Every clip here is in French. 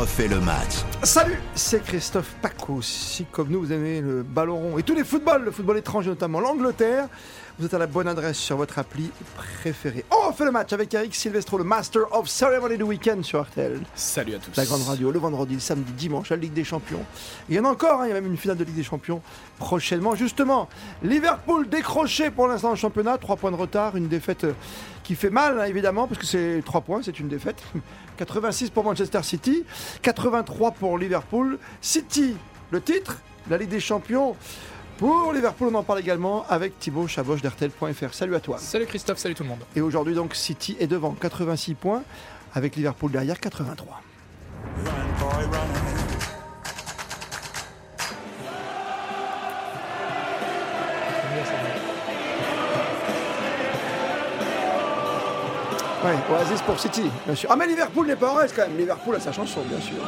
refait le match. Salut, c'est Christophe Paco. Si comme nous vous aimez le ballon rond et tous les footballs, le football étranger notamment l'Angleterre, vous êtes à la bonne adresse sur votre appli préférée. On refait le match avec Eric Silvestro, le Master of Ceremony du week-end sur RTL. Salut à tous. La grande radio, le vendredi, le samedi, dimanche, la Ligue des Champions. Il y en a encore, hein, il y a même une finale de Ligue des Champions prochainement. Justement, Liverpool décroché pour l'instant en championnat, 3 points de retard, une défaite euh, qui fait mal hein, évidemment, parce que c'est 3 points, c'est une défaite. 86 pour Manchester City, 83 pour Liverpool. City, le titre, la Ligue des Champions. Pour Liverpool, on en parle également avec Thibaut Chaboche d'RTL.fr. Salut à toi. Salut Christophe, salut tout le monde. Et aujourd'hui, donc, City est devant 86 points, avec Liverpool derrière 83. Ouais, Oasis pour City, bien sûr. Ah, mais Liverpool n'est pas en reste quand même. Liverpool a sa chanson, bien sûr.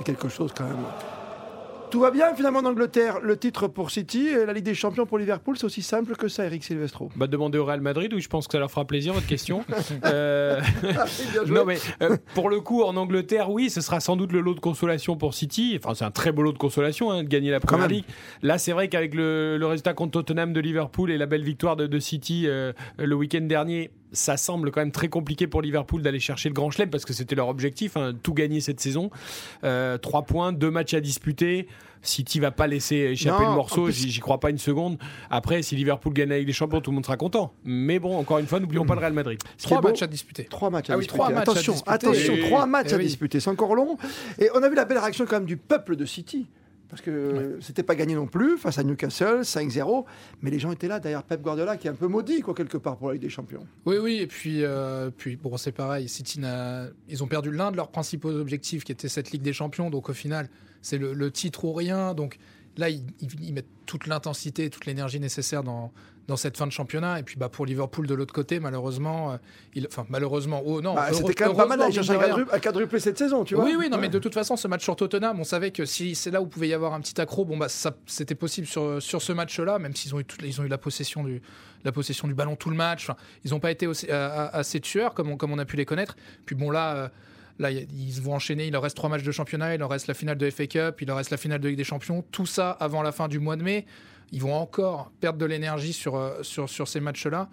C'est quelque chose quand même. Tout va bien finalement en Angleterre. Le titre pour City et la Ligue des Champions pour Liverpool, c'est aussi simple que ça, Eric Silvestro. Bah, demandez au Real Madrid, où je pense que ça leur fera plaisir, votre question. Euh, Ah, non, mais euh, pour le coup, en Angleterre, oui, ce sera sans doute le lot de consolation pour City. Enfin, c'est un très beau lot de consolation hein, de gagner la Première. Ligue. Là, c'est vrai qu'avec le, le résultat contre Tottenham de Liverpool et la belle victoire de, de City euh, le week-end dernier, ça semble quand même très compliqué pour Liverpool d'aller chercher le Grand Chelem parce que c'était leur objectif, hein, tout gagner cette saison. Euh, Trois points, deux matchs à disputer. City va pas laisser échapper Non, le morceau, plus- j'y crois pas une seconde. Après, si Liverpool gagne Ligue des Champions, tout le monde sera content. Mais bon, encore une fois, n'oublions pas le Real Madrid. Trois beau- matchs à disputer. Trois matchs à Ah oui, disputer. trois matchs à attention, disputer. attention, Et- trois matchs et à oui. disputer, c'est encore long. Et on a vu la belle réaction quand même du peuple de City. Parce que c'était pas gagné non plus face à Newcastle, 5-0. Mais les gens étaient là derrière Pep Guardiola, qui est un peu maudit, quoi, quelque part, pour la Ligue des Champions. Oui, oui, et puis, euh, puis bon, c'est pareil. City, ils ont perdu l'un de leurs principaux objectifs, qui était cette Ligue des Champions. Donc au final, c'est le, le titre ou rien. Donc là, ils, mettent toute l'intensité, toute l'énergie nécessaire dans, dans cette fin de championnat. Et puis bah, pour Liverpool de l'autre côté, malheureusement, euh, il, enfin malheureusement, oh non, Bah, c'était quand même pas mal d'aller heureusement, chercher un mine de rien. quadruple, un quadruplé cette saison, tu vois. Oui, oui, non, Ouais. mais de toute façon, ce match sur Tottenham, on savait que si c'est là où pouvait y avoir un petit accro, bon, bah, c'était possible sur, sur ce match-là, même s'ils ont eu, toute- ils ont eu la possession du, la possession du ballon tout le match. Enfin, ils n'ont pas été aussi- à- à- assez tueurs comme on, comme on a pu les connaître. Puis bon, là, euh, là, ils vont enchaîner. Il leur reste trois matchs de championnat, il leur reste la finale de FA Cup, il leur reste la finale de Ligue des Champions. Tout ça avant la fin du mois de mai. Ils vont encore perdre de l'énergie sur, euh, sur, sur ces matchs-là.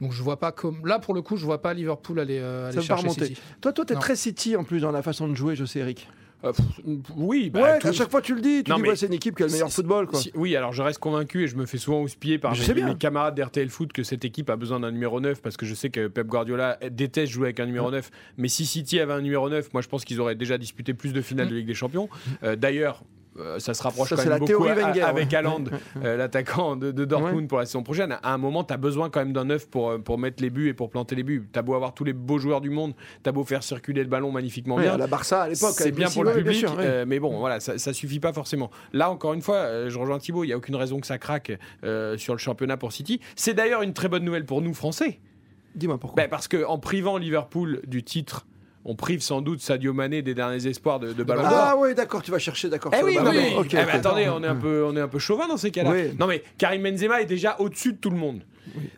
Donc je vois pas comme là pour le coup je vois pas Liverpool aller, euh, aller Ça chercher. City. Toi, toi, t'es très City en plus dans la façon de jouer, je sais, Eric. Euh, pff, oui, bah, ouais, tout- à chaque fois tu le dis, tu Non, dis mais ouais, c'est une équipe qui a le meilleur football, quoi. Si- oui, alors je reste convaincu et je me fais souvent houspiller par mes, camarades d'RTL Foot que cette équipe a besoin d'un numéro 9 parce que je sais que Pep Guardiola déteste jouer avec un numéro 9. Mais si City avait un numéro 9, moi je pense qu'ils auraient déjà disputé plus de finales de Ligue des Champions. Euh, D'ailleurs, euh, ça se rapproche Ça, quand même la beaucoup à- avec ouais. Haaland, euh, l'attaquant de, de Dortmund pour la saison prochaine. À un moment, tu as besoin quand même d'un 9 pour, euh, pour mettre les buts et pour planter les buts. Tu as beau avoir tous les beaux joueurs du monde, tu as beau faire circuler le ballon magnifiquement Ouais, bien. la Barça à l'époque. C'est bien pour le public, sûr, euh, mais bon, voilà, ça, ça suffit pas forcément. Là, encore une fois, je rejoins Thibaut, il n'y a aucune raison que ça craque sur le championnat pour City. C'est d'ailleurs une très bonne nouvelle pour nous, Français, Dis-moi pourquoi. Ben, parce qu'en privant Liverpool du titre, on prive sans doute Sadio Mané des derniers espoirs de, de Ballon d'Or. ah oui, d'accord, tu vas chercher, d'accord. Eh oui, ballon. oui, Eh ben, attendez, on est un peu, on est un peu chauvin dans ces cas-là. Oui. Non mais Karim Benzema est déjà au-dessus de tout le monde.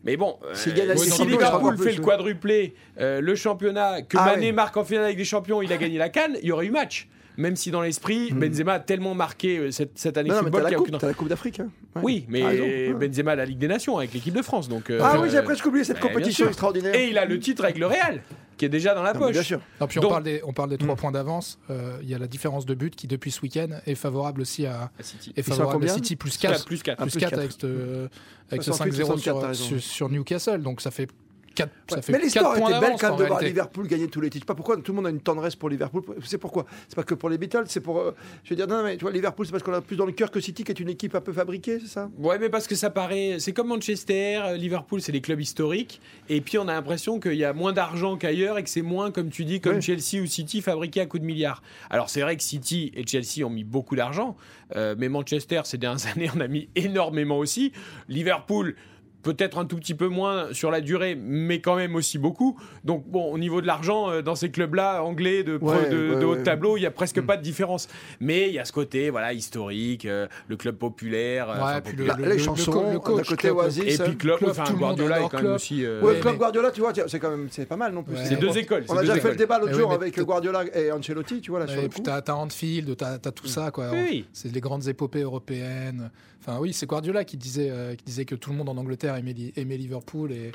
Mais bon, euh, Ligue des si Liverpool fait le quadruplé, euh, le championnat, que Ah Mané marque en finale avec des champions, il a gagné la canne, il y aurait eu match. Même si dans l'esprit, Benzema a tellement marqué euh, cette, cette année Hmm. Non, non, mais football t'as qu'il a coupe, aucune. t'as la Coupe d'Afrique. hein. Ouais. Oui, mais. Benzema a la Ligue des Nations avec l'équipe de France. Donc, euh, Ah oui, j'ai presque oublié cette bah, compétition extraordinaire. Et il a le titre avec le Real, qui est déjà dans la Ah, poche. Bien sûr. Non, puis on Donc- parle des, on parle des trois points d'avance. Euh, Il y a la différence de but qui, depuis ce week-end, est favorable aussi à, À City. est favorable à combien City, plus 4, 4. plus 4. Ah, Plus plus 4 quatre. avec ce, avec ce 68, 5-0 64, t'as sur, raison. sur, sur Newcastle. Donc ça fait, 4, ça Ouais, fait mais l'histoire était belle quand même de voir. Liverpool gagner tous les titres. Je sais Pas pourquoi tout le monde a une tendresse pour Liverpool. C'est pourquoi? C'est pas que pour les Beatles, c'est pour. euh, je veux dire, non, non, mais tu vois, Liverpool, c'est parce qu'on a plus dans le cœur que City, qui est une équipe un peu fabriquée, c'est ça? Ouais, mais parce que ça paraît. C'est comme Manchester, euh, Liverpool, c'est des clubs historiques. Et puis on a l'impression qu'il y a moins d'argent qu'ailleurs et que c'est moins, comme tu dis, comme Ouais. Chelsea ou City, fabriqués à coups de milliards. Alors c'est vrai que City et Chelsea ont mis beaucoup d'argent, euh, mais Manchester, ces dernières années, on a mis énormément aussi. Liverpool. Peut-être un tout petit peu moins sur la durée, mais quand même aussi beaucoup. Donc, bon, au niveau de l'argent, euh, dans ces clubs-là, anglais, de, Ouais, de, ouais, de haut ouais. tableau, il y a presque Mm. pas de différence. Mais il y a ce côté, voilà, historique, euh, le club populaire. euh, Ouais, enfin, puis populaire. le- Les chansons, le coach, côté Klopp. Oasis. Et puis enfin le monde Guardiola est quand même aussi. euh, Ouais, mais- Klopp Guardiola, tu vois, c'est quand même c'est pas mal non plus. Ouais. C'est deux écoles. On a déjà fait le débat l'autre Eh jour avec Guardiola et Ancelotti, tu vois là sur Et le puis coup. t'as t'as Anfield, t'as as tout ça quoi. Oui. C'est les grandes épopées européennes. Enfin oui, c'est Guardiola qui disait qui disait que tout le monde en Angleterre Li- aimait Liverpool et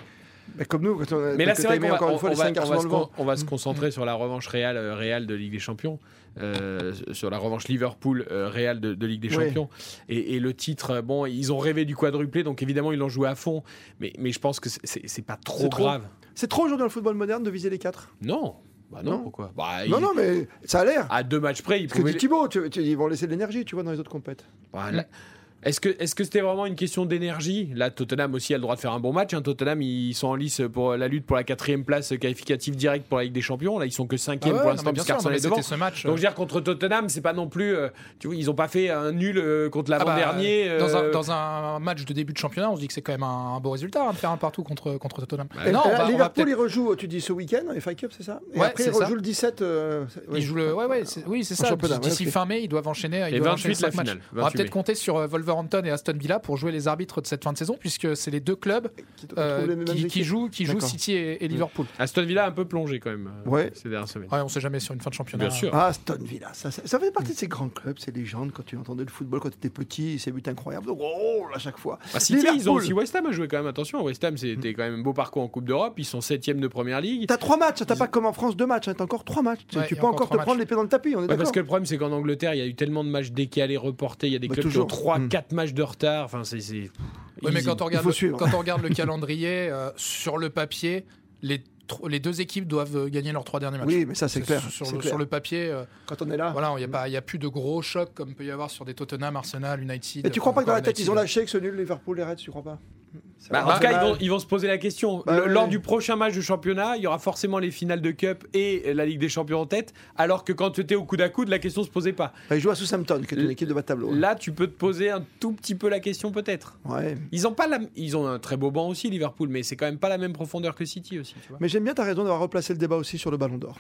Mais comme nous, quand on a Mais là, c'est vrai qu'on va, on- on on se on va concentrer sur la revanche réelle, euh, réelle de Ligue des Champions, euh, sur la revanche Liverpool euh, Real de, de Ligue des. Champions. Et, et le titre, euh, bon, ils ont rêvé du quadruplé, donc évidemment ils l'ont joué à fond. Mais, mais je pense que c'est- pas trop grave. C'est trop aujourd'hui dans le football moderne de viser les quatre. Non, bah non, Non. pourquoi? Bah, Non, non, mais ça a l'air. À deux matchs près, ils pouvaient. Thibaut, tu- tu- ils vont laisser de l'énergie, tu vois, dans les autres compètes. Voilà. Est-ce que est-ce que c'était vraiment une question d'énergie? Là, Tottenham aussi a le droit de faire un bon match. hein. Tottenham, ils sont en lice pour la lutte pour la quatrième place qualificative directe pour la Ligue des Champions. Là, ils sont que cinquième Ah ouais, pour l'instant parce qu'Arsenal est devant. ce match. Donc, euh, je veux dire, contre Tottenham, c'est pas non plus. euh, tu vois, ils ont pas fait un nul euh, contre ah bah, l'avant-dernier. dans, euh, un, dans un match de début de championnat, on se dit que c'est quand même un, un beau résultat hein, de faire un partout contre, contre Tottenham. Bah, non, euh, va, Liverpool, peut-être- il rejoue, tu dis ce week-end, en FA Cup, c'est ça? Et Ouais, après, il c'est ça. rejoue le 17. euh, c'est- oui. Ils jouent le, ouais, ouais, oui, c'est ça. D'ici fin mai, ils doivent enchaîner. Ils Et doivent 28 enchaîner la finale, On va 28 peut-être compter sur euh, Southampton et Aston Villa pour jouer les arbitres de cette fin de saison, puisque c'est les deux clubs qui, euh, jouent, qui jouent City et, mm. Liverpool. Aston Villa un peu plongé quand même euh, ouais. ces dernières semaines. Ouais, on ne sait jamais sur une fin de championnat. Bien sûr. Ah, Aston Villa, ça, ça, fait partie de mm. ces grands clubs, ces légendes. Quand tu entendais le football quand tu étais petit, ces buts incroyables, oh, à chaque fois. Bah, City, ils ont aussi West Ham à jouer quand même. Attention, West Ham, c'était mm. quand même un beau parcours en Coupe d'Europe. Ils sont septième de première ligue. T'as trois matchs, t'as pas comme en France deux matchs, hein, t'as encore trois matchs. Tu peux encore, encore te prendre les pieds dans le tapis. Parce que le problème, c'est qu'en Angleterre, il y a eu tellement de matchs décalés, reportés. Il y a des bah, clubs toujours. qui ont 3, 4 quatre matchs de retard. Enfin, c'est. Oui, mais quand on regarde, le, quand on regarde le calendrier euh, sur le papier, les les deux équipes doivent euh, gagner leurs trois derniers matchs. Oui, mais ça c'est clair. Sur, le, papier, euh, quand on est là, voilà, il n'y a pas, il a plus de gros chocs comme peut y avoir sur des Tottenham, Arsenal, United. Et tu crois pas que dans la tête ils ont lâché que ce nul Liverpool les Reds, tu crois pas? Bah, en tout cas, ils vont, ils vont se poser la question. Bah Le-. Lors du prochain match de championnat, il y aura forcément les finales de Cup et la Ligue des Champions en tête. Alors que quand tu étais au coude à coude, la question se posait pas. Bah, Ils jouent à Southampton, qui est une équipe de bas de tableau. hein. Là, tu peux te poser un tout petit peu la question, peut-être. Ouais. Ils ont pas la... ils ont un très beau banc aussi, Liverpool, mais c'est quand même pas la même profondeur que City aussi. Tu vois. Mais j'aime bien ta raison d'avoir replacé le débat aussi sur le Ballon d'Or.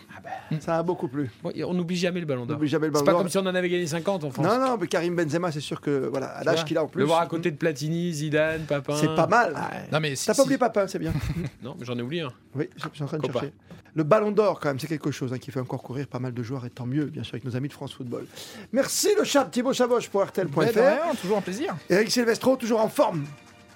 Ça a beaucoup plu. Bon, on n'oublie jamais le Ballon d'Or. C'est pas comme si on en avait gagné 50 en France. Non, non, mais Karim Benzema, c'est sûr que voilà, à l'âge qu'il a en plus, Le voir à côté de Platini, Zidane, Papin. c'est pas mal. Non, mais si- T'as pas si- oublié Papin, c'est bien. Non, mais j'en ai oublié un. Oui, je je suis en train de Copa. chercher. Le Ballon d'Or, quand même, c'est quelque chose hein, qui fait encore courir pas mal de joueurs, et tant mieux, bien sûr, avec nos amis de France Football. Merci le chat Thibaut Chavoche pour Ouais, de RTL.fr. rien, toujours un plaisir. Eric Silvestro, toujours en forme.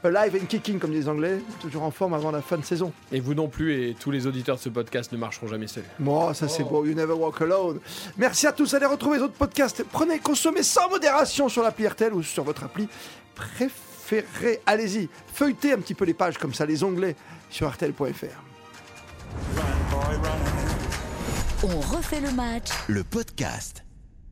Alive and kicking, comme disent les Anglais, toujours en forme avant la fin de saison. Et vous non plus, et tous les auditeurs de ce podcast ne marcheront jamais seuls. Moi, ça c'est Oh. beau, you never walk alone. Merci à tous, allez retrouver les autres podcasts. Prenez, consommez sans modération sur l'appli RTL ou sur votre appli préférée. Allez-y, feuilletez un petit peu les pages comme ça, les onglets sur RTL.fr. On refait le match Le podcast.